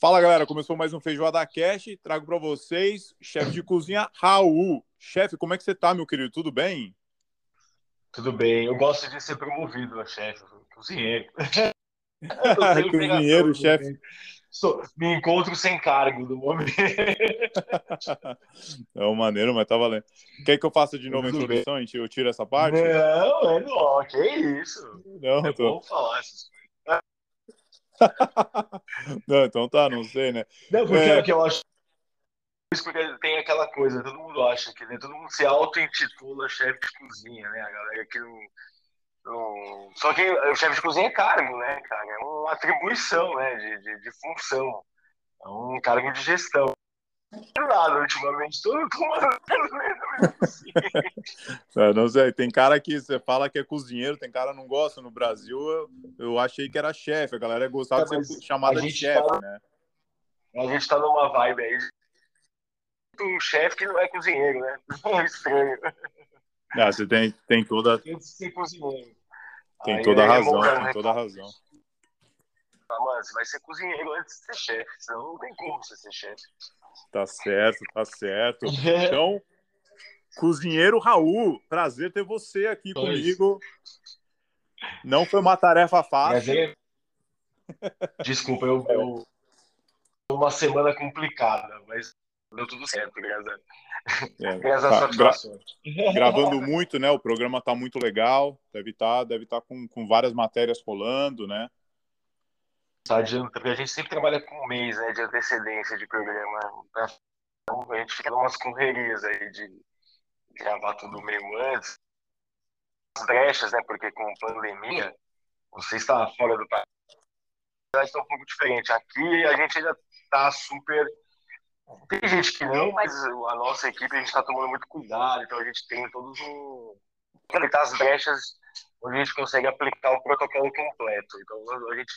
Fala galera, começou mais um Feijoada Cash. Trago para vocês chefe de cozinha Raul. Chefe, como é que você tá, meu querido? Tudo bem? Tudo bem. Eu gosto de ser promovido a chefe, cozinheiro. cozinheiro, chefe. Sou, me encontro sem cargo do momento. É uma maneiro, mas tá valendo. Quer que eu faça de novo a introdução? Eu tiro essa parte? Não, é não. Que isso? Não, é tô... bom falar essas coisas. não, então tá, não sei, né? Não, porque é... que eu acho. Porque tem aquela coisa, todo mundo acha que né? todo mundo se auto-intitula chefe de cozinha, né? A galera que não, não. Só que o chefe de cozinha é cargo, né, cara? É uma atribuição, né? De, de, de função. É um cargo de gestão nada ultimamente. Tô, é, não sei, tem cara que você fala que é cozinheiro, tem cara que não gosta. No Brasil, eu, eu achei que era chefe. A galera gostava é, de ser chamada de chefe, tá, né? A gente tá numa vibe aí um chefe que não é cozinheiro, né? É estranho. Ah, você tem, tem toda. Tem ser cozinheiro. Tem aí toda a razão, tem toda razão. Ah, mano, você vai ser cozinheiro antes de ser chefe, senão não tem como você ser chefe. Tá certo, tá certo. Então, cozinheiro Raul, prazer ter você aqui pois. comigo. Não foi uma tarefa fácil. Desculpa, eu, eu uma semana complicada, mas deu tudo certo, graças a, é, graças tá, gra... Gravando muito, né? O programa tá muito legal. Deve estar, tá, deve tá com, com várias matérias rolando, né? adianta, porque a gente sempre trabalha com um mês né, de antecedência de programa. Então, a gente fica umas correrias aí de gravar tudo meio antes. As brechas, né? Porque com pandemia, você está fora do país. Está um pouco diferente. Aqui a gente ainda está super. Tem gente que não, mas a nossa equipe a gente está tomando muito cuidado, então a gente tem todos um. Aproveitar as brechas onde a gente consegue aplicar o protocolo completo. Então a gente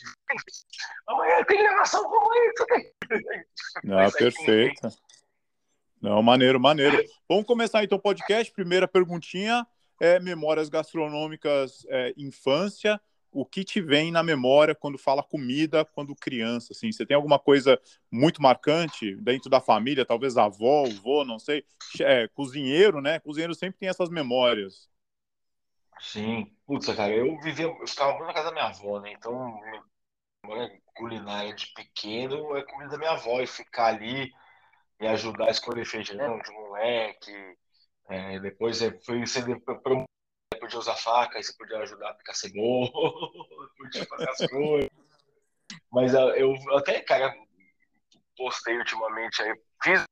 amanhã tem gravação como isso. Não, perfeito. Não, maneiro, maneiro. Vamos começar então o podcast. Primeira perguntinha é memórias gastronômicas é, infância. O que te vem na memória quando fala comida, quando criança? Assim, você tem alguma coisa muito marcante dentro da família? Talvez avó, avô, não sei. É, cozinheiro, né? Cozinheiro sempre tem essas memórias. Sim. Putz, cara, eu vivia, eu ficava muito na casa da minha avó, né? Então, minha culinária de pequeno é comida da minha avó e ficar ali e ajudar a escolher feijão de moleque. É, depois é, foi você podia usar faca, aí você podia ajudar a picar cebola, podia fazer as coisas. Mas ah, eu até, cara, postei ultimamente aí, fiz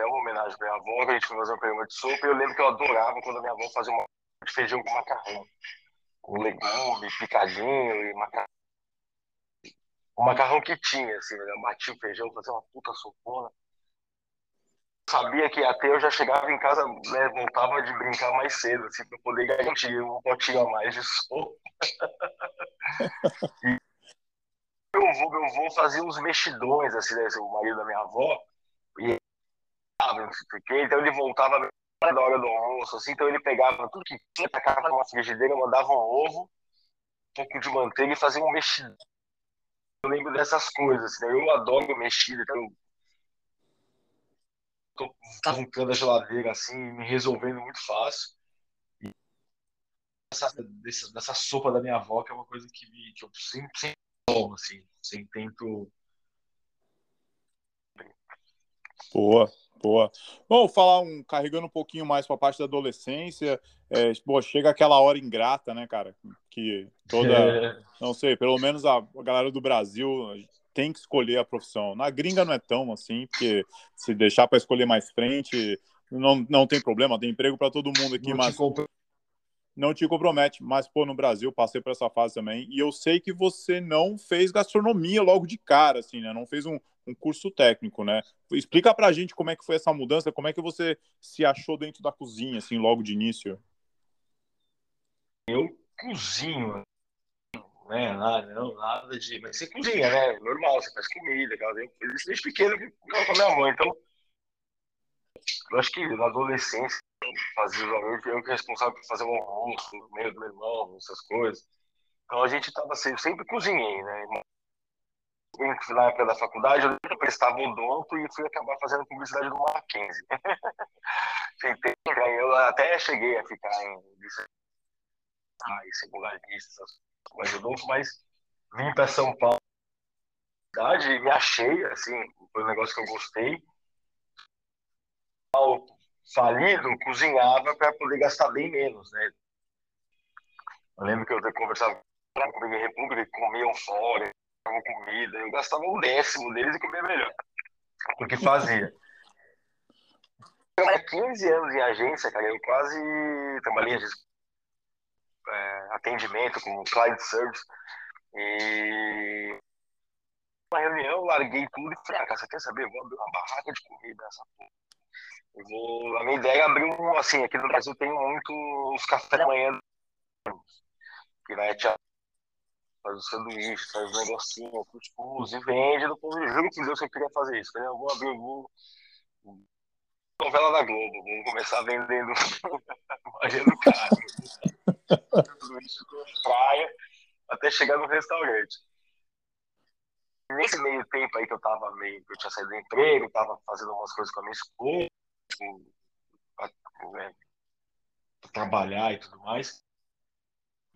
uma homenagem pra minha avó, que a gente foi fazer um programa de sopa, e eu lembro que eu adorava quando a minha avó fazia uma de feijão com macarrão. Com legume, picadinho e macarrão. O macarrão que tinha, assim, né? Batia o feijão, fazia uma puta sopona. Sabia que até eu já chegava em casa, né, voltava de brincar mais cedo, assim, pra poder garantir um potinho a mais de e meu avô, meu avô fazia uns mexidões, assim, né, o marido da minha avó, e então ele voltava da hora do almoço, assim, então ele pegava tudo que tinha, tacava numa frigideira, mandava um ovo, um pouco de manteiga e fazia um mexido. Eu lembro dessas coisas, assim, né? eu adoro mexida, então tô arrancando a geladeira, assim, me resolvendo muito fácil. E essa, dessa, dessa sopa da minha avó, que é uma coisa que, me, que eu sempre, sempre tomo, assim, sempre tento... Boa. Boa. Vamos falar um, carregando um pouquinho mais para a parte da adolescência. É, pô, chega aquela hora ingrata, né, cara? Que toda, é. não sei, pelo menos a, a, galera do Brasil tem que escolher a profissão. Na gringa não é tão assim, porque se deixar para escolher mais frente, não, não tem problema, tem emprego para todo mundo aqui, não mas te não te compromete. Mas pô, no Brasil passei por essa fase também e eu sei que você não fez gastronomia logo de cara, assim, né? Não fez um, um curso técnico, né? Explica pra gente como é que foi essa mudança, como é que você se achou dentro da cozinha, assim, logo de início. Eu cozinho, né? Nada, não, nada de. Mas você cozinha, né? Normal, você faz comida, fiz isso desde pequeno com a minha mãe, então. Eu acho que na adolescência, fazia eu que responsável por fazer um almoço no meio do meu irmão, essas coisas. Então a gente tava sempre, sempre cozinhei, né? na época da faculdade, eu prestava odonto e fui acabar fazendo publicidade do Mackenzie. eu até cheguei a ficar em ah, secularistas, mas odonto, mas vim para São Paulo e me achei, assim, foi um negócio que eu gostei. Ao falido, cozinhava para poder gastar bem menos, né? Eu lembro que eu conversava com a República, comiam fora, comida, eu gastava um décimo deles e comia melhor. Porque fazia. Eu 15 anos em agência, cara, eu quase trabalhei em é, atendimento com client service e uma reunião, larguei tudo e falei, ah, cara, você quer saber? Eu vou abrir uma barraca de comida nessa porra. Eu vou... A minha ideia é abrir um, assim, aqui no Brasil tem muito os cafés da manhã que vai te faz o sanduíche, faz o negocinho, cuscuz e vende. Eu juro que Deus que eu queria fazer isso. Eu vou abrir, vou... novela da Globo, vamos começar vendendo imagina cara. Tudo isso praia até chegar no restaurante. Nesse meio tempo aí que eu tava meio, que eu tinha saído do emprego, tava fazendo umas coisas com a minha esposa, pra, né, pra trabalhar e tudo mais.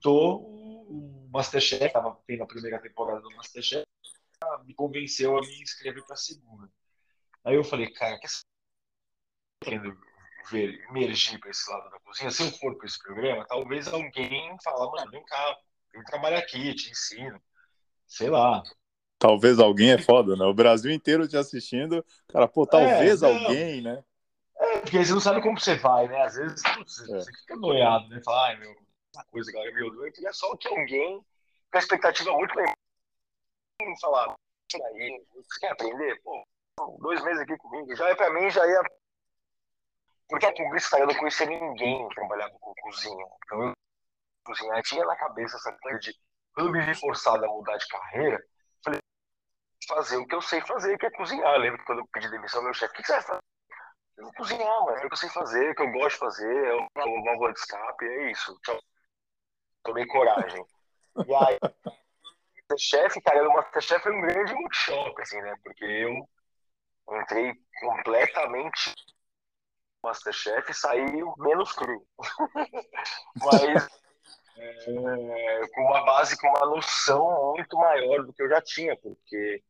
Tô o Masterchef, tava tendo a primeira temporada do Masterchef, me convenceu a me inscrever para a segunda. Aí eu falei, cara, que querendo ver, emergir para esse lado da cozinha, se eu for para esse programa, talvez alguém fala, mano, vem cá, vem trabalhar aqui, te ensino. Sei lá. Talvez alguém é foda, né? O Brasil inteiro te assistindo, cara, pô, talvez é, alguém, né? É, porque você não sabe como você vai, né? Às vezes putz, é. você fica noiado, né? Fala, ai, meu, essa coisa, galera, meu eu queria só que alguém com a expectativa muito legal falar, aí, você quer aprender? Pô, dois meses aqui comigo, já é pra mim, já ia. Porque a publicidade eu não conhecia ninguém que trabalhava com cozinha. Então eu cozinhar, tinha na cabeça essa coisa de quando me vi forçado a mudar de carreira, falei, fazer o que eu sei fazer, que é cozinhar. Eu lembro quando eu pedi demissão meu chefe, o que você vai fazer? Eu vou cozinhar, mano. É o que eu sei fazer, é o que eu gosto de fazer, é uma válvula de escape, é isso. Tchau tomei coragem. E aí, Masterchef, cara, o Masterchef foi um grande choque, assim, né? Porque eu entrei completamente Masterchef saí menos cru. Mas é, com uma base, com uma noção muito maior do que eu já tinha, porque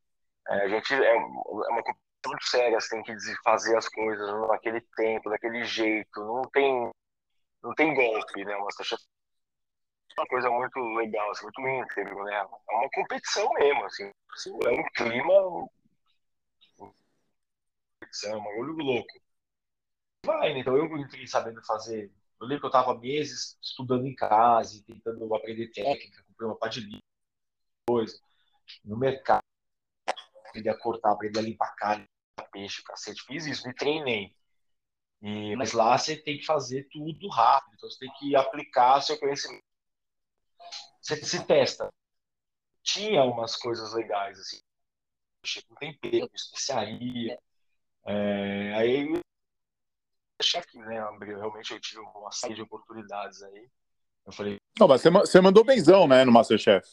é, a gente é, é uma competição muito séria, você tem que fazer as coisas naquele tempo, daquele jeito, não tem, não tem golpe, né? Masterchef uma coisa muito legal, assim, muito íntegro, né? É uma competição mesmo, assim. É um clima. É um bagulho louco. Vai, né? Então eu entrei sabendo fazer. Eu lembro que eu estava meses estudando em casa, tentando aprender técnica, comprei uma pá de livro, coisa. No mercado, aprender a cortar, aprender a limpar carne, peixe, cacete. Fiz isso, me treinei. E, mas lá você tem que fazer tudo rápido, então você tem que aplicar seu conhecimento você se testa. Tinha umas coisas legais, assim, com tempero, especiaria. É, aí, chefe, né, realmente eu tive uma série de oportunidades aí. Eu falei. Não, mas você, mandou benzão, né, no Masterchef?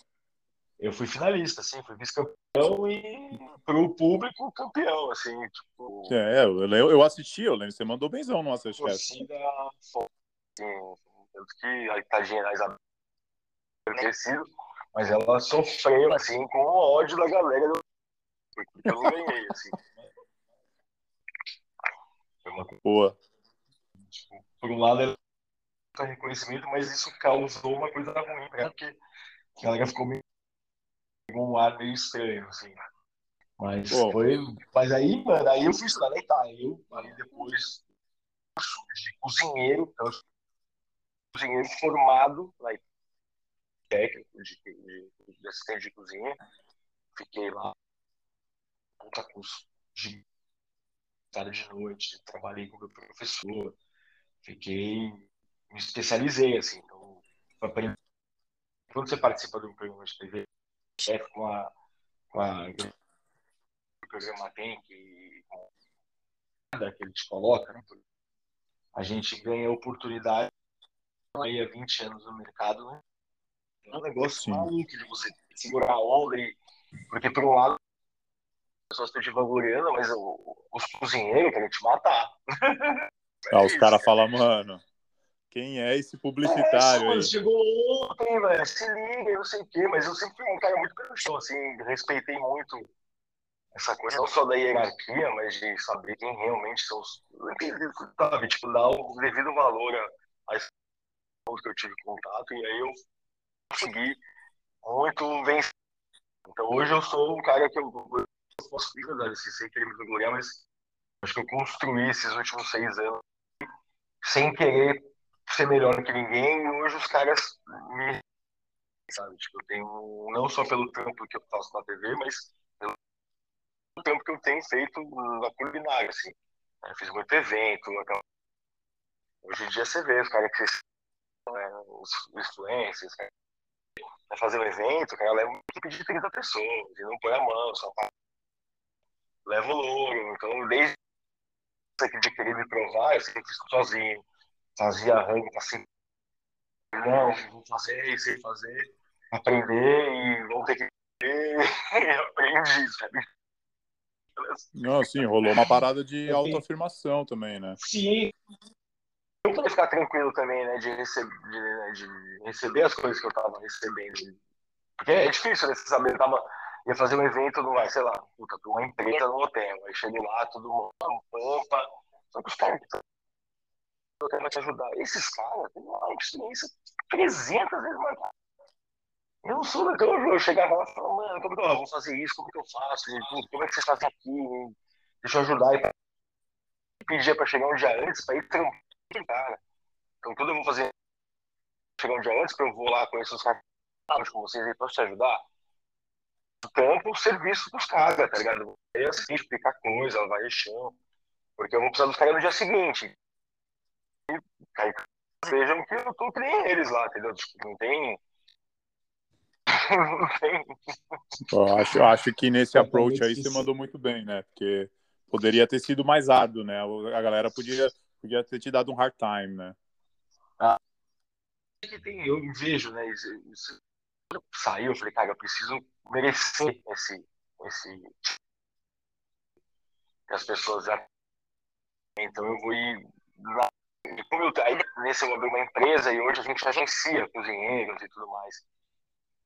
Eu fui finalista, assim, fui vice-campeão e pro público campeão, assim, tipo. É, eu, eu assisti, eu lembro, você mandou benzão no Masterchef. Torcida, assim, tanto que a tadinha, a Isabel ter sido, mas ela sofreu assim com o ódio da galera porque eu não ganhei assim. Boa. Por um lado é reconhecimento, mas isso causou uma coisa ruim, né? Porque a galera ficou meio um ar meio estranho, assim. Mas Pô. foi. Mas aí, mano, aí eu fui estudar na Itália. Eu, aí depois de cozinheiro, então, cozinheiro formado na Itália técnico de, de, de assistente de cozinha. Fiquei lá, puta curso de tarde de noite, trabalhei com meu professor, fiquei, me especializei, assim, então, quando você participa de um programa de TV, chefe com a, com a o programa tem, que que ele te coloca, né? a gente ganha oportunidade aí há 20 anos no mercado, né? É um negócio Sim. maluco de você segurar a onda. E... Porque, por um lado, pessoas estão te vangloriando, mas os cozinheiros querem te matar. Ah, os caras falam, mano, quem é esse publicitário é, aí? Chegou ontem, velho, se liga, eu não sei o quê, mas eu sempre fui um cara muito chão, assim, respeitei muito essa coisa, não só da hierarquia, mas de saber quem realmente são os. Sabe, tipo, dar o devido valor a, a que eu tive contato, e aí eu consegui muito vencer. Então hoje eu sou um cara que eu, eu posso verdade, assim, sem querer me gloriar, mas acho que eu construí esses últimos seis anos sem querer ser melhor que ninguém, hoje os caras me. Sabe, tipo, eu tenho, não só pelo tempo que eu faço na TV, mas pelo tempo que eu tenho feito na culinária, assim. Eu fiz muito evento, aquela... hoje em dia você vê os caras que né, os influencers, vai fazer um evento, cara, leva uma equipe de 30 pessoas, e não põe a mão, só leva o louro, então desde de querer me provar, eu sempre fiz sozinho, fazia rango pra sempre, não, vou fazer, sei fazer, aprender e vou ter que e aprendi, sabe? Não, sim, rolou uma parada de autoafirmação também, né? Sim. Eu poder ficar tranquilo também, né, de, receber, de, né, de receber as coisas que eu tava recebendo. Porque é difícil, né, você saber, eu tava, ia fazer um evento numa, sei lá, puta, uma empresa no hotel. Aí cheguei lá, tudo uma pampa. Só que os caras que eu quero te ajudar. Esses caras têm uma experiência 300 vezes mais. Eu não sou daquela, eu chegava lá e falava, mano, como que eu vou fazer isso? Como que eu faço? Como é que vocês fazem aqui? Deixa eu ajudar. E pedia pra chegar um dia antes, pra ir trampar, cara. Então tudo eu vou fazer chegar um dia antes, que eu vou lá conhecer os caras com vocês aí, posso te ajudar? Trampo o serviço dos caras, tá ligado? É assim, explicar coisa, vai chão. Porque eu vou precisar dos caras no dia seguinte. E aí vejam que eu tô que nem eles lá, entendeu? Tipo, não tem Eu acho, acho que nesse approach aí você mandou muito bem, né? Porque poderia ter sido mais árduo, né? A galera podia, podia ter te dado um hard time, né? Ah, eu vejo, né? Isso, isso, saiu, eu falei, cara, eu preciso merecer esse, esse que as pessoas já então eu vou ir lá. Aí nesse eu abri uma empresa e hoje a gente agencia cozinheiros e tudo mais.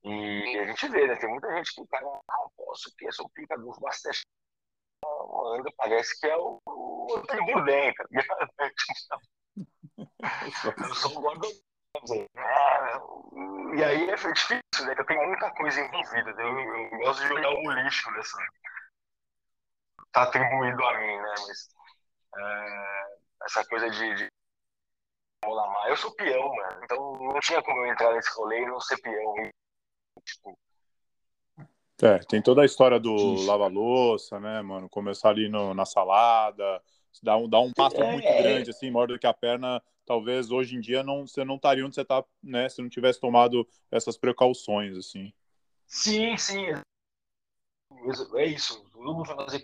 E a gente vê, né? Tem muita gente que, cara, não posso ter, sou pica do Masterchef. Ainda parece que é o, o Tribudem, tá ligado? Eu sou um Gordon e aí é difícil, né? Eu tenho muita coisa envolvida. Né? Eu, eu gosto de jogar o lixo nessa. Tá atribuído a mim, né? Mas é, essa coisa de, de eu sou peão, mano. Então não tinha como eu entrar nesse rolê e não ser peão. Tipo... É, tem toda a história do lava-louça, né, mano? Começar ali no, na salada, dar um, dar um passo é, muito é... grande, assim, maior do que a perna. Talvez hoje em dia não, você não estaria onde você está, né? Se não tivesse tomado essas precauções, assim. Sim, sim. É isso. Todo mundo vai fazer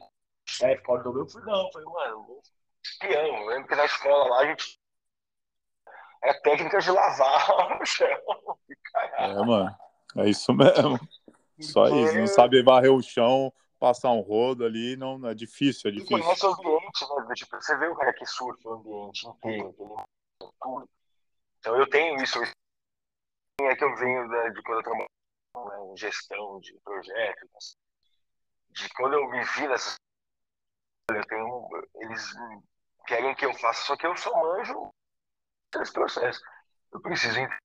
chefe, corda do meu. Eu falei, não, falei, mano, espião. Eu lembro que na escola lá a gente. É técnica de lavar o chão. É, mano. É isso mesmo. Só isso. Não sabe varrer o chão, passar um rodo ali, não é difícil, é difícil. E conhece o ambiente, né? Tipo, você vê o cara que surfa o ambiente inteiro, Então eu tenho isso. É que eu venho né, de quando eu trabalho né, em gestão de projetos, de quando eu me vi nessas. Eu tenho, eles querem que eu faça, só que eu só manjo esse processo. Eu preciso entender.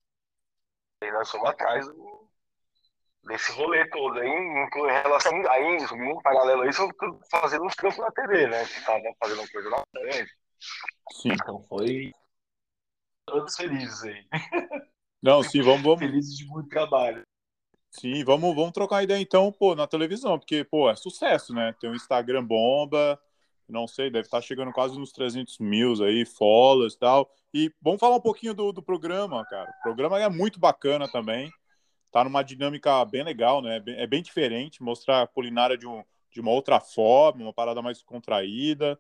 Nós somos atrás desse rolê todo. Aí, em relação a isso, em paralelo a isso, eu fazendo uns trampos na TV, né? Que fazendo uma coisa na frente. Sim. Então foi. Todos felizes aí. Não, sim, vamos, vamos. Felizes de muito trabalho. Sim, vamos, vamos trocar ideia então, pô, na televisão, porque, pô, é sucesso, né? Tem um Instagram bomba, não sei, deve estar chegando quase nos 300 mil aí, followers e tal. E vamos falar um pouquinho do, do programa, cara. O programa é muito bacana também. Tá numa dinâmica bem legal, né? É bem diferente, mostrar a culinária de, um, de uma outra forma, uma parada mais contraída.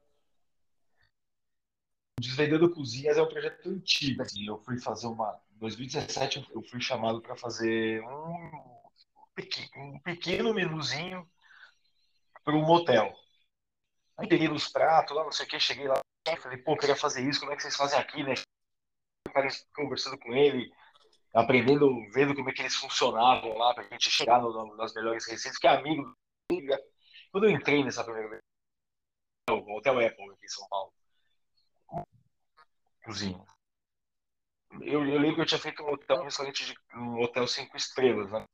Desvendando Cozinhas é um projeto antigo. Assim, eu fui fazer uma. Em 2017 eu fui chamado para fazer um, um pequeno menuzinho para um motel. Aí peguei os pratos lá, não sei o que, cheguei lá, falei, pô, queria fazer isso, como é que vocês fazem aqui, né? Conversando com ele, aprendendo, vendo como é que eles funcionavam lá, pra gente chegar no, no, nas melhores receitas, que é amigo. Quando eu entrei nessa primeira vez, o Hotel Apple aqui em São Paulo, cozinha. Eu, eu lembro que eu tinha feito um hotel, um restaurante de um hotel cinco estrelas, né?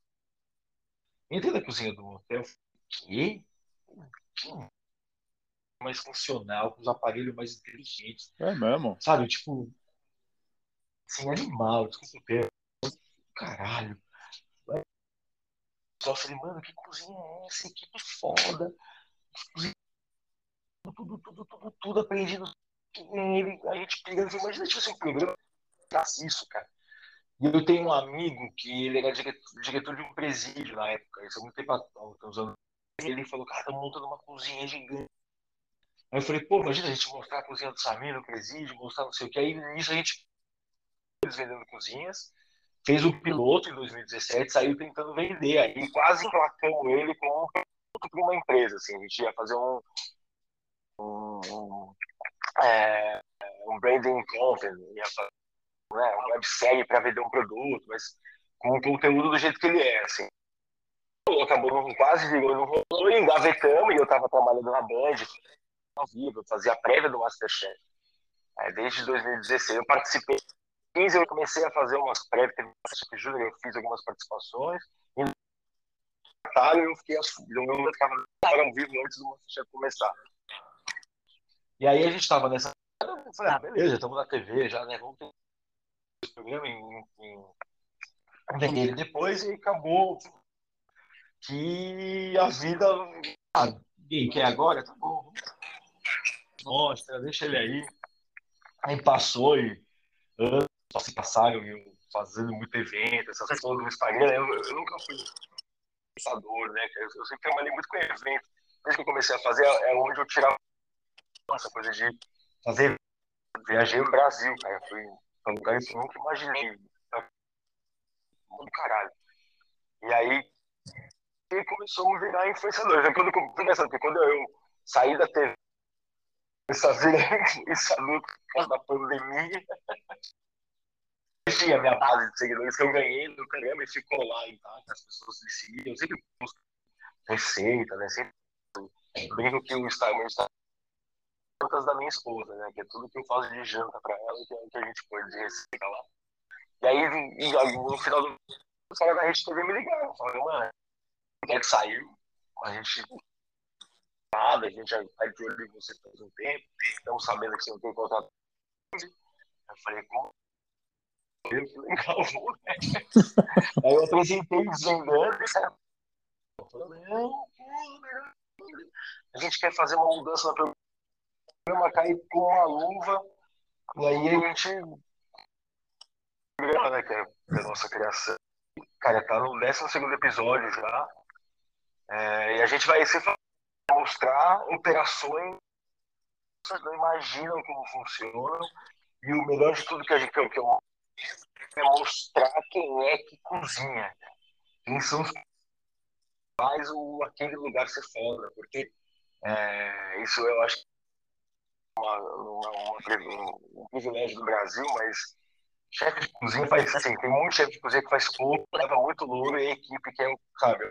Entrei na cozinha do hotel, que? mais funcional, com os aparelhos mais inteligentes. É mesmo? Sabe, tipo, assim, animal, desculpa o termo. Caralho. Só falei, mano, que cozinha é essa? Que foda. Cozinha, tudo, tudo, tudo, tudo aprendido. Ele, a gente pegando, imagina se fosse um programa isso, cara. E eu tenho um amigo que ele era diretor, de um presídio na época, isso é muito tempo anos. Ele falou, cara, estamos montando uma cozinha gigante. Aí eu falei, pô, imagina a gente mostrar a cozinha do Samir no presídio, mostrar não sei o que. Aí nisso a gente eles vendendo cozinhas, fez o piloto em 2017, saiu tentando vender. Aí quase emplacamos ele com uma empresa. Assim, a gente ia fazer um, um, um, é, um branding fazer né, uma websérie para vender um produto, mas com o conteúdo do jeito que ele é. Assim. Acabou quase virou, não rolou, engavetamos e eu estava trabalhando na Band, ao vivo, fazia a prévia do Masterchef. É, desde 2016 eu participei. Em 2015 eu comecei a fazer umas prévias, Masterchef Júnior, eu fiz algumas participações. E no eu fiquei eu ficava ao vivo antes do Masterchef começar. E aí a gente estava nessa. Eu falei, ah, beleza, estamos na TV já, né? Vamos ter esse programa em, em... vender ele depois e acabou que a vida. Ah, ninguém quer agora? Tá bom, mostra, deixa ele aí. Aí passou e anos se passaram eu fazendo muito evento, essas coisas no Instagram. Eu, eu nunca fui pensador, né? Eu, eu sempre trabalhei muito com evento. Desde que eu comecei a fazer, é onde eu tirava essa coisa de fazer. Viajei no Brasil, cara. Fui para lugares que eu nunca imaginei. Do caralho. E aí e começou a virar influenciador. Quando, quando eu saí da TV essa vida, essa luta da pandemia. Tinha a minha base de seguidores que eu ganhei no programa e ficou lá e tá, as pessoas me seguiam. Eu sempre busco receita, né? Sempre brinco que o Instagram está contas da minha esposa, né? Que é tudo que eu faço de janta para ela, que é o que a gente pode de receita lá. E aí, no final do os caras da Rede TV me ligaram, falaram, mano, é que saiu, a gente nada, a gente já está de olho em você faz um tempo, estamos sabendo que você não tem contato. Eu falei, como? Que legal, né? Aí eu apresentei e saiu. Eu falei, não, a gente quer fazer uma mudança no programa, cair com uma luva, e aí a gente. Né, que é a nossa criação. Cara, tá no 12 episódio já. É, e a gente vai se mostrar operações que vocês não imaginam como funcionam. E o melhor de tudo que, a gente, que, eu, que é mostrar quem é que cozinha. Quem são os faz o, aquele lugar ser foda. Porque é, isso eu acho uma, uma, uma, um privilégio do Brasil, mas chefe de cozinha faz assim, tem muito chefe de cozinha que faz pouco, leva muito louro e a equipe que é o, sabe,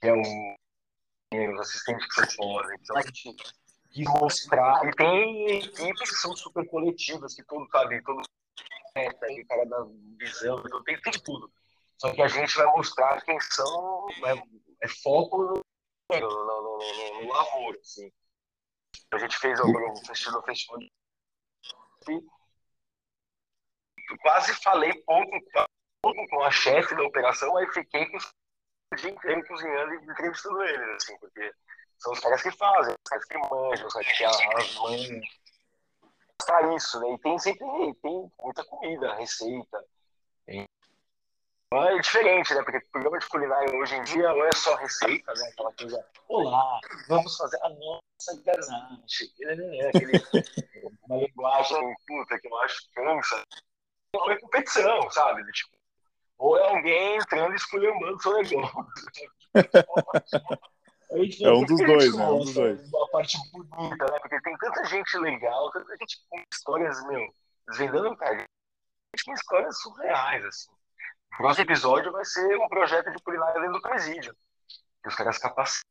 que é o os assistentes que são fora. Então a gente mostrar. E tem equipes que são super coletivas, que todo, sabe, todo é, tem cara da visão, então tem, tem tudo. Só que a gente vai mostrar quem são, é, é foco no, no, no, no, no lavoro, assim. A gente fez um festival, festival quase falei pouco, pouco com a chefe da operação, aí fiquei o dia inteiro cozinhando e entrevistando eles, assim, porque são os caras que fazem, os caras que manjam, os caras que as mães. Pra isso, né? E tem sempre tem muita comida, receita. Tem... É diferente, né? Porque programa de culinária hoje em dia não é só receita, né? Aquela coisa, olá, vamos fazer a nossa garnache. É aquele, uma linguagem puta que eu acho cansa. Não é competição, sabe? Tipo, ou é alguém entrando e esculhambando seu negócio. É um dos dois, né? Um dos dois. A parte bonita, né? Porque tem tanta gente legal, tanta gente com histórias, meu, desvendando cara. Gente com histórias surreais, assim. O próximo episódio vai ser um projeto de culinária dentro do presídio. Que os caras capacitam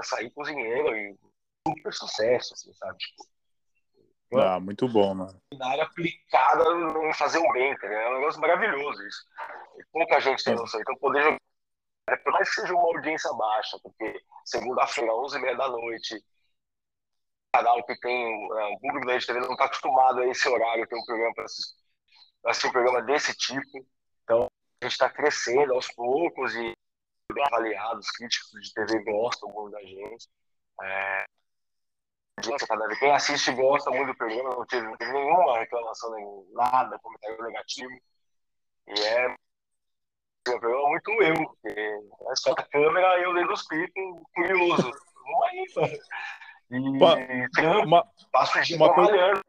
a sair cozinheiro e super sucesso, assim, sabe? Tipo, ah, muito bom, mano. Culinária aplicada em fazer um bem, tá É um negócio maravilhoso isso. E pouca gente tem noção. Então, poder jogar é, por mais que seja uma audiência baixa, porque segunda-feira, 11h30 da noite, canal que tem é, um público da TV não está acostumado a esse horário, ter um programa para assistir, assistir um programa desse tipo. A gente está crescendo aos poucos e bem avaliado, os críticos de TV gostam muito da gente. É, quem assiste gosta muito do programa, não teve, não teve nenhuma reclamação, nem nada, comentário negativo. E é o programa muito eu, porque é só a câmera e eu lendo os clipes, curioso. Vamos aí, mano. E trampo, uma, passo o dia trabalhando.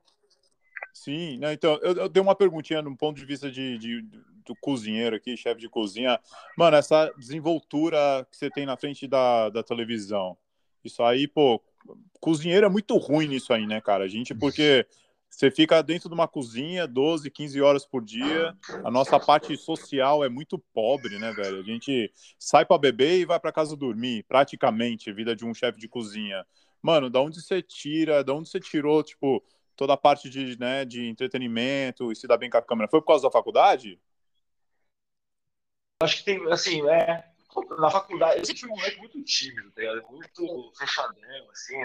Sim, né, então, eu, eu dei uma perguntinha no ponto de vista de, de, do cozinheiro aqui, chefe de cozinha. Mano, essa desenvoltura que você tem na frente da, da televisão, isso aí, pô, cozinheiro é muito ruim nisso aí, né, cara? A gente, porque você fica dentro de uma cozinha 12, 15 horas por dia. A nossa parte social é muito pobre, né, velho? A gente sai para beber e vai para casa dormir, praticamente, vida de um chefe de cozinha. Mano, da onde você tira, da onde você tirou, tipo, toda a parte de, né, de entretenimento e se dá bem com a câmera? Foi por causa da faculdade? Acho que tem, assim, né? Na faculdade, eu sempre fui um moleque muito tímido, tá ligado? Muito fechadão, assim,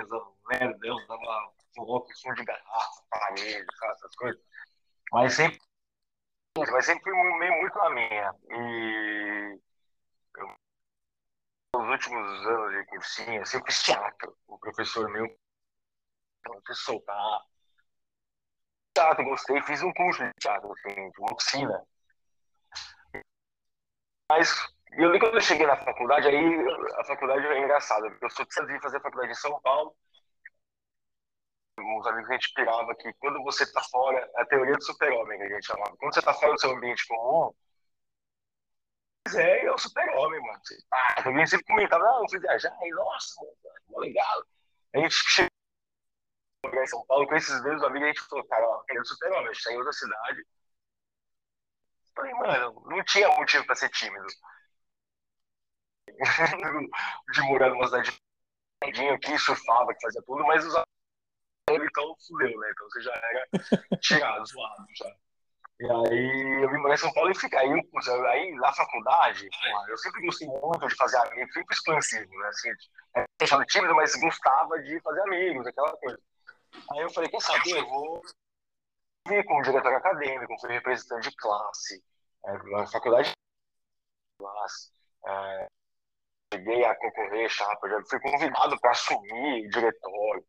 nerdão, dava coloca som de garrafa, parede, essas coisas. Mas sempre, mas sempre meio muito na minha. E eu, nos últimos anos de cursinho, eu sempre teatro. O professor meu fez soltar. Teatro, gostei, fiz um curso de teatro, assim, de uma oficina. Mas eu lembro quando eu cheguei na faculdade, aí a faculdade é engraçada, eu sou de fazer faculdade em São Paulo, uns amigos a gente pirava que quando você está fora, é a teoria do super-homem que a gente chamava, quando você está fora do seu ambiente comum, é, é o super-homem, mano. Você, ah, alguém sempre comentava, ah, eu fui viajar, e nossa, mano, legal. A gente chegou em São Paulo com esses mesmos amigos, a gente falou, cara, ó, querendo super-homem, a gente saiu da cidade. Falei, mano, não tinha motivo para ser tímido. de morar numa cidade que surfava, que fazia tudo, mas os então fudeu, né? Então você já era tirado, zoado já. E aí eu vim morar em São Paulo e fiquei. Aí, aí na faculdade, eu sempre gostei muito de fazer amigos, sempre expansivo, né? Assim, é, tímido, mas gostava de fazer amigos, aquela coisa. Aí eu falei, quer saber, eu vou como diretor acadêmico, fui representante de classe, é, na faculdade de classe. É, cheguei a concorrer, chapa, já fui convidado para assumir o diretório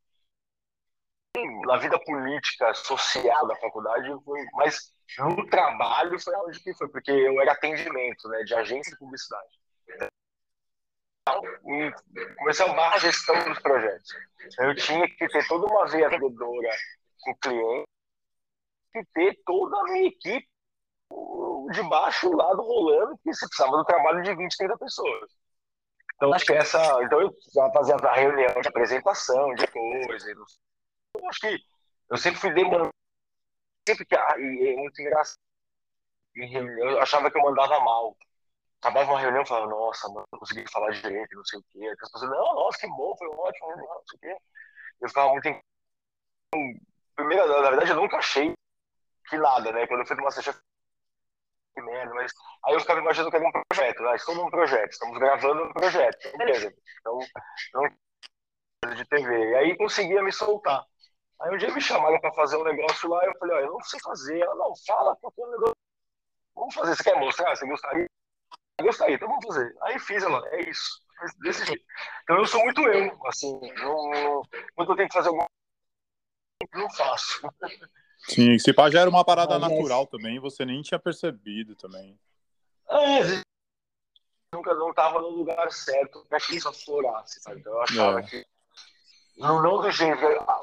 na vida política, social da faculdade, foi, mas no trabalho foi onde que foi, porque eu era atendimento, né, de agência de publicidade. Então, comecei a amar a gestão dos projetos. Eu tinha que ter toda uma veia vendedora com o cliente e ter toda a minha equipe de baixo lado rolando, porque você precisava do trabalho de 20, 30 pessoas. Então, acho que essa. Então, eu fazia a reunião de apresentação, de coisas, eu acho que eu sempre fui demandando. Sempre que. Ah, e é muito engraçado. Eu achava que eu mandava mal. Acabava uma reunião e falava, nossa, mano, não consegui falar direito, não sei o quê. As pessoas, não, nossa, que bom, foi ótimo, não sei o quê. Eu ficava muito. Primeiro, na verdade, eu nunca achei que nada, né? Quando eu fui uma sessão, que merda, mas aí eu ficava imaginando que era um projeto, né? Estamos num projeto, estamos gravando um projeto, beleza. Então, não de TV. E aí conseguia me soltar. Aí um dia me chamaram para fazer um negócio lá, eu falei, ó, eu não sei fazer. Ela, não, fala, porque o negócio. Vamos fazer, você quer mostrar? Você gostaria? Gostaria, então vamos fazer. Aí fiz, ela, é isso, desse jeito. Então eu sou muito eu, assim, não, quando eu tenho que fazer alguma coisa, não faço. Sim, se pá já era uma parada natural é... também, você nem tinha percebido também. É, nunca não tava no lugar certo para que isso aflorasse, sabe? Então eu achava é. que não, não do jeito,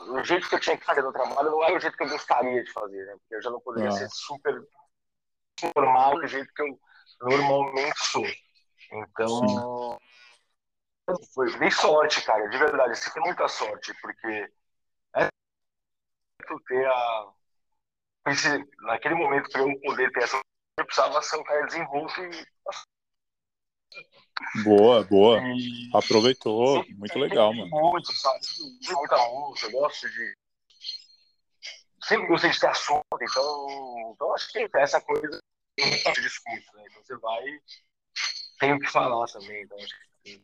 do jeito que eu tinha que fazer no trabalho, não era o jeito que eu gostaria de fazer, né? Porque eu já não poderia ah. ser super formal do jeito que eu normalmente sou. Então, Foi, dei sorte, cara, de verdade. Você tem muita sorte, porque é ter a. Naquele momento, para eu poder ter essa. Eu precisava ser um cara desenvolto e. Boa, boa. E... Aproveitou. Muito legal, mano. Muito, sabe? Muita música, eu gosto de. Sempre gostei de ter assunto, então. Então acho que essa coisa de discurso, né? Então você vai. Tem o que falar também, então acho que.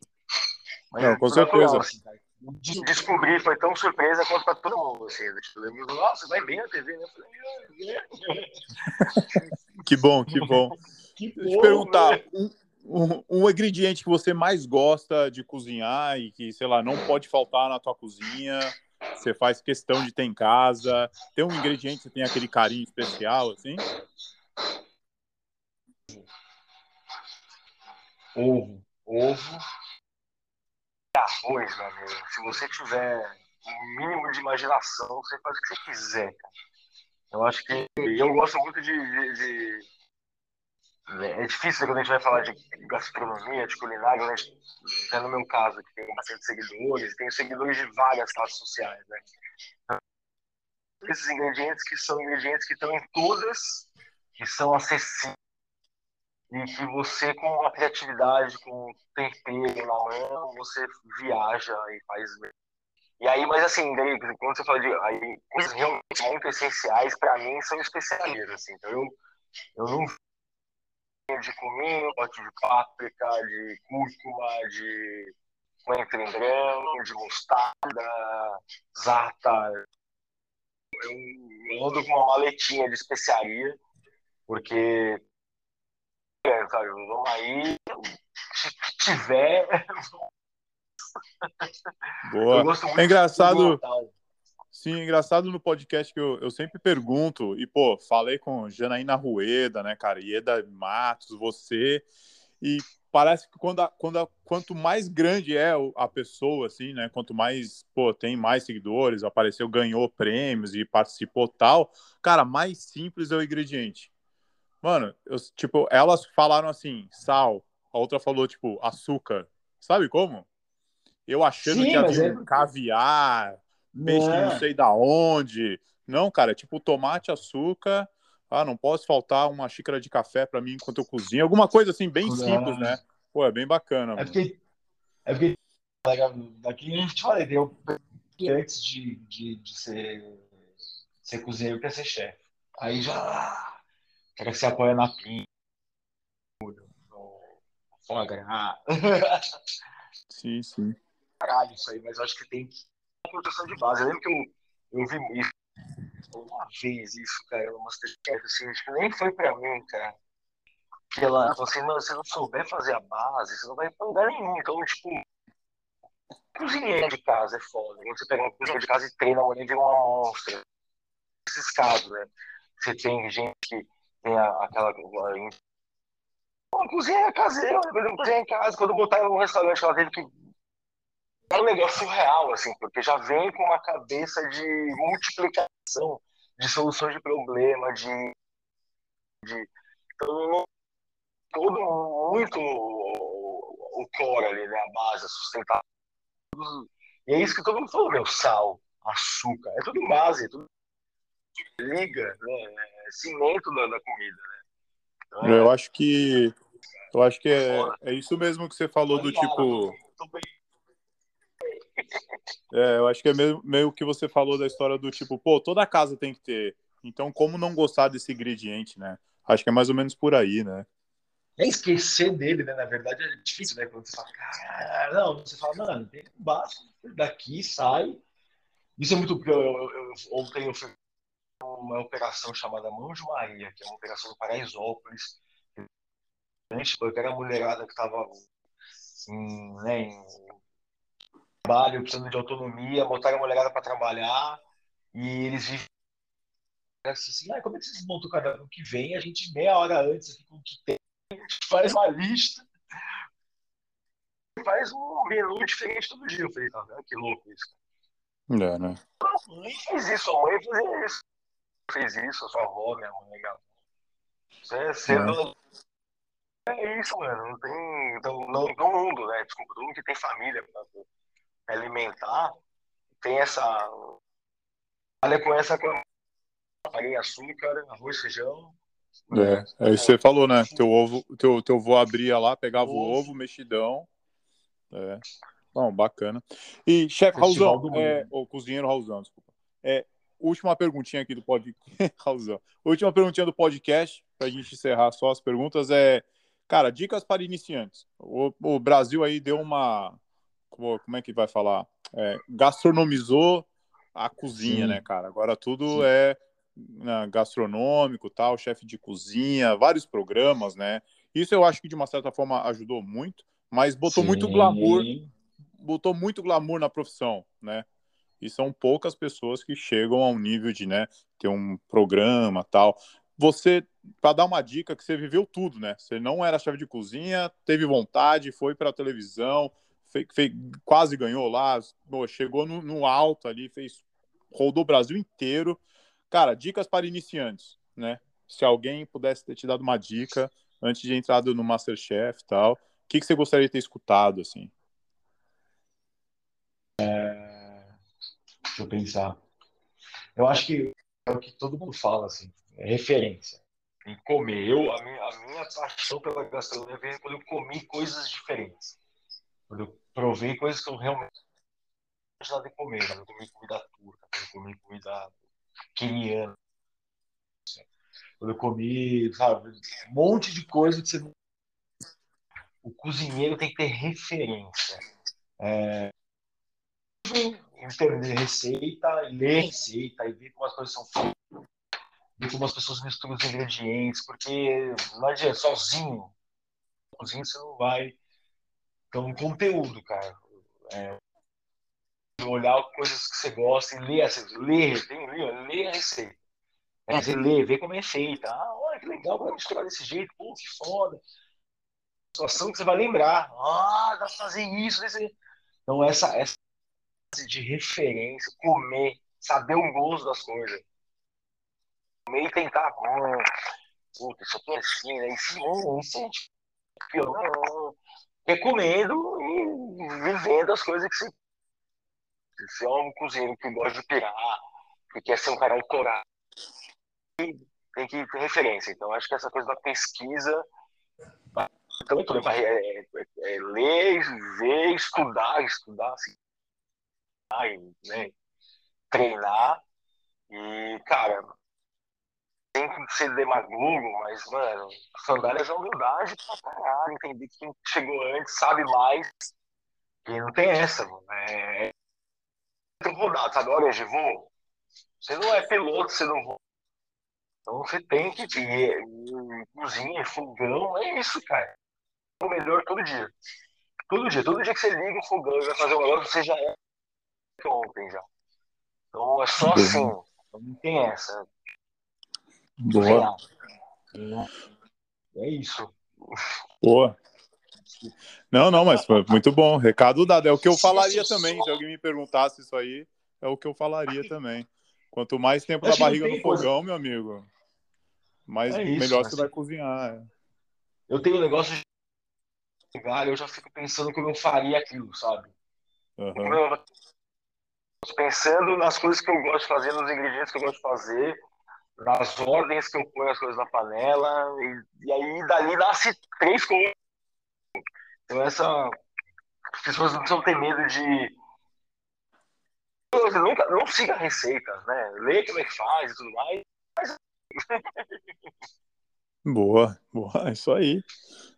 Mas Não, com certeza. Assim, descobrir foi tão surpresa quanto para todo mundo. Assim, tipo, eu nossa, vai bem na TV, né? que bom, que bom. Que Deixa eu perguntar, né? um, um, um, ingrediente que você mais gosta de cozinhar e que, sei lá, não pode faltar na tua cozinha, você faz questão de ter em casa, tem um ingrediente que você tem aquele carinho especial, assim? Ovo. Ovo arroz, meu amigo. Se você tiver um mínimo de imaginação, você faz o que você quiser, cara. Eu acho que. Eu gosto muito de, de, de. É difícil quando a gente vai falar de gastronomia, de culinária, né? no meu caso, que tenho bastante seguidores, tenho seguidores de várias classes sociais, né? Esses ingredientes que são ingredientes que estão em todas, que são acessíveis e que você, com a criatividade, com o tempero na mão, você viaja e faz. E aí, mas assim, daí, quando você fala de aí, coisas realmente muito essenciais, para mim, são especialistas. Assim. Então, eu, eu não de cominho, pote de páprica, de cúrcuma, de coentro em grão, de mostarda, zata. Eu ando com uma maletinha de especiaria, porque é, sabe? Vamos aí, se tiver. Boa. é engraçado. Sim, é engraçado no podcast que eu, eu sempre pergunto, e pô, falei com Janaína Rueda, né, cara, Ieda Matos, você, e parece que quando, a, quando a, quanto mais grande é a pessoa, assim, né, quanto mais, pô, tem mais seguidores, apareceu, ganhou prêmios e participou tal, cara, mais simples é o ingrediente. Mano, eu, tipo, elas falaram assim, sal. A outra falou, tipo, açúcar. Sabe como? Eu achando Sim, que havia é... caviar, peixe não. não sei da onde. Não, cara, é tipo tomate, açúcar. Ah, não posso faltar uma xícara de café para mim enquanto eu cozinho. Alguma coisa assim, bem simples, né? Pô, é bem bacana. É porque, é porque daqui a gente falei, eu antes de, de, de ser, ser cozinheiro, eu queria ser chefe. Aí já cara que se apoia na pinha, no. Sim, sim. Caralho, isso aí, mas acho que tem uma proteção de base. Eu lembro que eu, eu vi isso uma vez, isso, cara, no Masterchef, assim, acho que nem foi pra mim, cara. Que ela falou assim, não, se não souber fazer a base, você não vai pra lugar nenhum. Então, tipo, cozinheiro de casa é foda. Quando você pega uma cozinha de casa e treina, a mulher vira uma monstra. Esses casos, né? Você tem gente que tem a, aquela. Uma cozinha caseira, uma cozinha em casa. Quando botar no restaurante, ela teve que. É um negócio surreal, assim, porque já vem com uma cabeça de multiplicação, de soluções de problema, de. de então, todo muito o, o core ali, né? A base, a sustentável. E é isso que todo mundo falou, meu, sal, açúcar, é tudo base, é tudo liga, né? Cimento da, da comida, né? Então, eu é... acho que eu acho que é, é isso mesmo que você falou do tipo. É, eu acho que é meio, meio que você falou da história do tipo, pô, toda casa tem que ter. Então, como não gostar desse ingrediente, né? Acho que é mais ou menos por aí, né? É esquecer dele, né? Na verdade é difícil, né? Quando você fala, cara, não, você fala, mano, tem basta, daqui sai. Isso é muito. Eu, eu, eu, ontem eu fui uma operação chamada Mão de Maria, que é uma operação do Paraisópolis. Porque era a mulherada que estava em, né, em trabalho, precisando de autonomia, botaram a mulherada para trabalhar e eles vivem assim, ah, como é que vocês montam cada ano que vem? A gente meia hora antes aqui com o que tem, a gente faz uma lista, faz um menu diferente todo dia. Eu falei, tá vendo? Que louco isso. É, né? A mãe fez isso, a mãe fazia isso fez isso, a sua avó, minha mãe, você é. É isso, mano. Não tem. Então, não, no mundo, né? Desculpa, todo mundo que tem família pra alimentar tem essa. Olha com essa farinha, açúcar, arroz, feijão. É, aí você falou, né? Teu ovo, teu, teu avô abria lá, pegava ovo. o ovo, mexidão. É. Bom, bacana. E, chefe Raulzão, é, ou cozinheiro Raulzão, desculpa. É, última perguntinha aqui do podcast. Última perguntinha do podcast, para a gente encerrar só as perguntas, é, cara, dicas para iniciantes. O, o Brasil aí deu uma, como, como é que vai falar? É, gastronomizou a cozinha, Sim. né, cara? Agora tudo Sim. é né, gastronômico, tal, chefe de cozinha, vários programas, né? Isso eu acho que de uma certa forma ajudou muito, mas botou Sim. muito glamour, botou muito glamour na profissão, né? E são poucas pessoas que chegam ao nível de, né, ter um programa, tal. Você, para dar uma dica, que você viveu tudo, né? Você não era chefe de cozinha, teve vontade, foi para a televisão, fez, fez, quase ganhou lá, chegou no, no alto ali, fez rodou o Brasil inteiro Cara, dicas para iniciantes, né? Se alguém pudesse ter te dado uma dica antes de entrar no Masterchef e tal, o que, que você gostaria de ter escutado, assim? Eu pensar. Eu acho que é o que todo mundo fala, assim, é referência. Em comer. Eu, a, minha, a minha paixão pela gastronomia veio quando eu comi coisas diferentes. Quando eu provei coisas que eu realmente gostava de comer. Quando eu comi comida turca, quando eu comi comida queniano. Quando eu comi, sabe, um monte de coisa que você. O cozinheiro tem que ter referência. É... Entender receita, ler receita e ver como as coisas são feitas, ver como as pessoas misturam os ingredientes, porque não adianta, sozinho, sozinho você não vai. Então, conteúdo, cara. É, olhar coisas que você gosta e ler, assim, ler, tem ler, ler a receita. É, você lê, vê como é feita. Ah, olha que legal, vai misturar desse jeito, pô, que foda. Situação que você vai lembrar. Ah, dá pra fazer isso, desse... Então, essa, essa de referência, comer, saber o gosto das coisas. Comer e tentar, hum, puta, isso aqui é assim, né? Isso, hum, isso é tipo, recomendo e vivendo as coisas que você se é um cozinheiro que gosta de pirar, que quer ser um cara autorado, tem que ter referência. Então, acho que essa coisa da pesquisa também tudo é, é, é, é, ler, ver, estudar, estudar, assim, né, treinar e, cara, tem que ser demagogo, mas, mano, sandálias é humildade pra caralho, entender que quem chegou antes sabe mais e não tem essa, mano. É, rodado, sabe? Hora de voo. Você não é piloto, você não voa. Então você tem que ter cozinha, fogão, é isso, cara. O melhor todo dia. Todo dia, todo dia que você liga o fogão e vai fazer uma negócio, você já é ontem já. Então é só assim. Não tem essa. Boa. É isso. Boa. Não, não, mas foi muito bom. Recado dado. É o que eu falaria também. Se alguém me perguntasse isso aí, é o que eu falaria também. Quanto mais tempo na barriga no fogão, coisa. meu amigo, mais é isso, melhor você vai cozinhar. É. Eu tenho um negócio de eu já fico pensando como eu faria aquilo, sabe? Uhum. Pensando nas coisas que eu gosto de fazer, nos ingredientes que eu gosto de fazer, nas ordens que eu ponho as coisas na panela, e, e aí dali nasce três coisas então, essa. As pessoas não precisam ter medo de. Nunca, não siga receitas, né? Lê como é que faz e tudo mais. Boa, boa, é isso aí.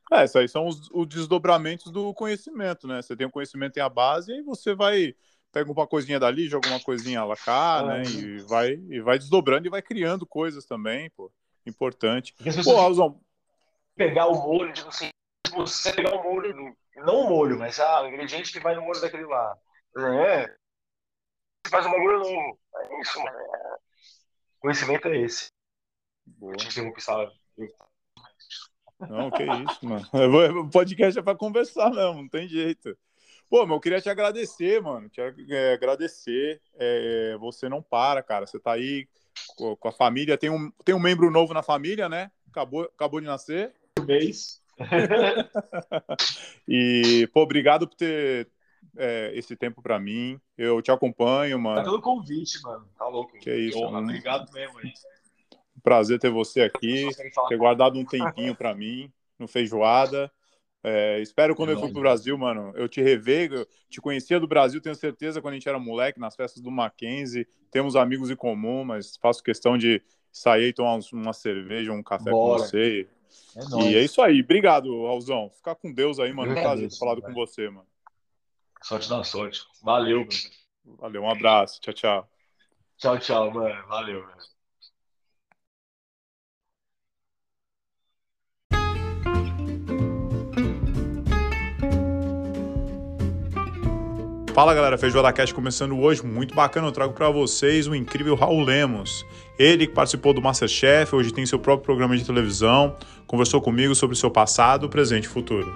É, isso aí são os, os, desdobramentos do conhecimento, né? Você tem o conhecimento em a base e aí você vai pega uma coisinha dali, joga uma coisinha lá cá, né? E vai e vai desdobrando e vai criando coisas também, pô. Importante. Pô, Alzão... pegar o molho não sei você pegar o molho, não o molho, mas ah, o ingrediente que vai no molho daquele lá. É, você faz um bagulho novo. É isso, mano. É, conhecimento é esse. Te interrompi, sabe? Não, que isso, mano. O podcast é pra conversar mesmo, não tem jeito. Pô, mas eu queria te agradecer, mano. Te é, agradecer. É, você não para, cara. Você tá aí com, a família. Tem um, tem um membro novo na família, né? Acabou, acabou de nascer. Um mês. e, pô, obrigado por ter é, esse tempo para mim. Eu te acompanho, mano. Tá pelo convite, mano. Tá louco. Que é isso, Pô, mano. Obrigado mesmo aí. Prazer ter você aqui, ter guardado um tempinho para mim no Feijoada. É, espero quando eu for pro Brasil, mano, eu te rever, eu te conhecia do Brasil, tenho certeza, quando a gente era moleque, nas festas do Mackenzie, temos amigos em comum, mas faço questão de sair e tomar uma cerveja, um café Bora. com você. É e é isso aí. Obrigado, Alzão. Ficar com Deus aí, mano. É prazer ter falado com você, mano. Sorte na sorte. Valeu, mano. Valeu, um abraço. Tchau, tchau. Tchau, tchau, mano. Valeu, mano. Fala galera, Feijoada Cast começando hoje, muito bacana, eu trago para vocês o incrível Raul Lemos. Ele que participou do Masterchef, hoje tem seu próprio programa de televisão, conversou comigo sobre seu passado, presente e futuro.